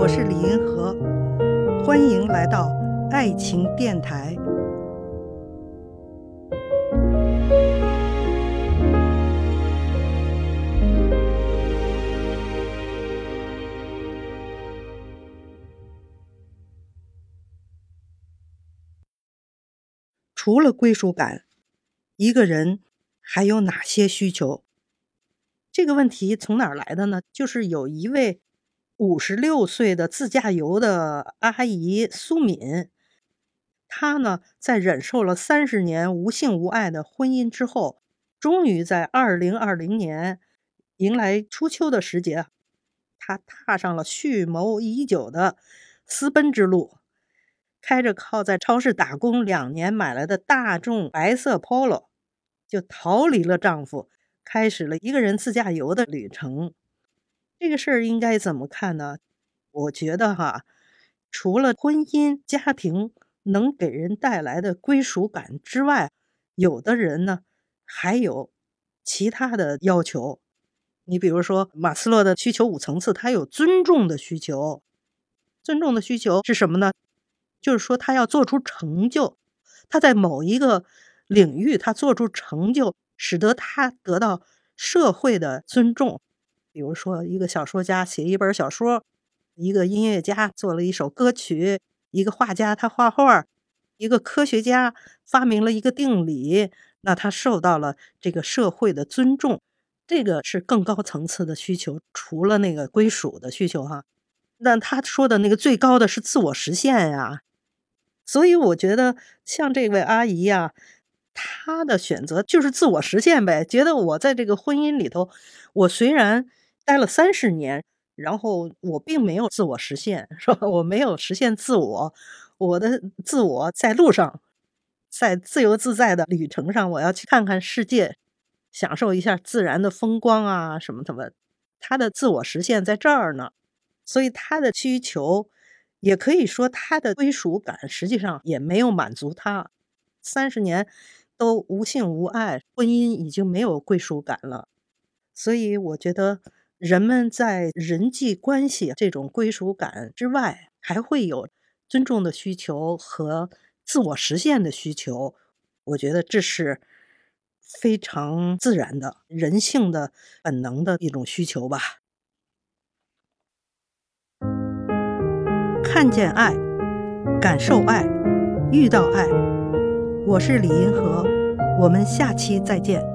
我是李银河，欢迎来到爱情电台。除了归属感，一个人还有哪些需求？这个问题从哪儿来的呢？就是有一位五十六岁的自驾游的阿姨苏敏，她呢在忍受了三十年无性无爱的婚姻之后，终于在二零二零年迎来初秋的时节，她踏上了蓄谋已久的私奔之路。开着靠在超市打工两年买来的大众白色 Polo，就逃离了丈夫，开始了一个人自驾游的旅程。这个事儿应该怎么看呢？我觉得哈，除了婚姻家庭能给人带来的归属感之外，有的人呢还有其他的要求。你比如说马斯洛的需求五层次，他有尊重的需求。尊重的需求是什么呢？就是说，他要做出成就，他在某一个领域，他做出成就，使得他得到社会的尊重。比如说，一个小说家写一本小说，一个音乐家做了一首歌曲，一个画家他画画，一个科学家发明了一个定理，那他受到了这个社会的尊重。这个是更高层次的需求，除了那个归属的需求哈。那他说的那个最高的是自我实现呀。所以我觉得，像这位阿姨呀，她的选择就是自我实现呗。觉得我在这个婚姻里头，我虽然待了三十年，然后我并没有自我实现，是吧？我没有实现自我，我的自我在路上，在自由自在的旅程上，我要去看看世界，享受一下自然的风光啊，什么什么。他的自我实现在这儿呢，所以他的需求。也可以说，他的归属感实际上也没有满足他。三十年都无性无爱，婚姻已经没有归属感了。所以，我觉得人们在人际关系这种归属感之外，还会有尊重的需求和自我实现的需求。我觉得这是非常自然的人性的本能的一种需求吧。看见爱，感受爱，遇到爱。我是李银河，我们下期再见。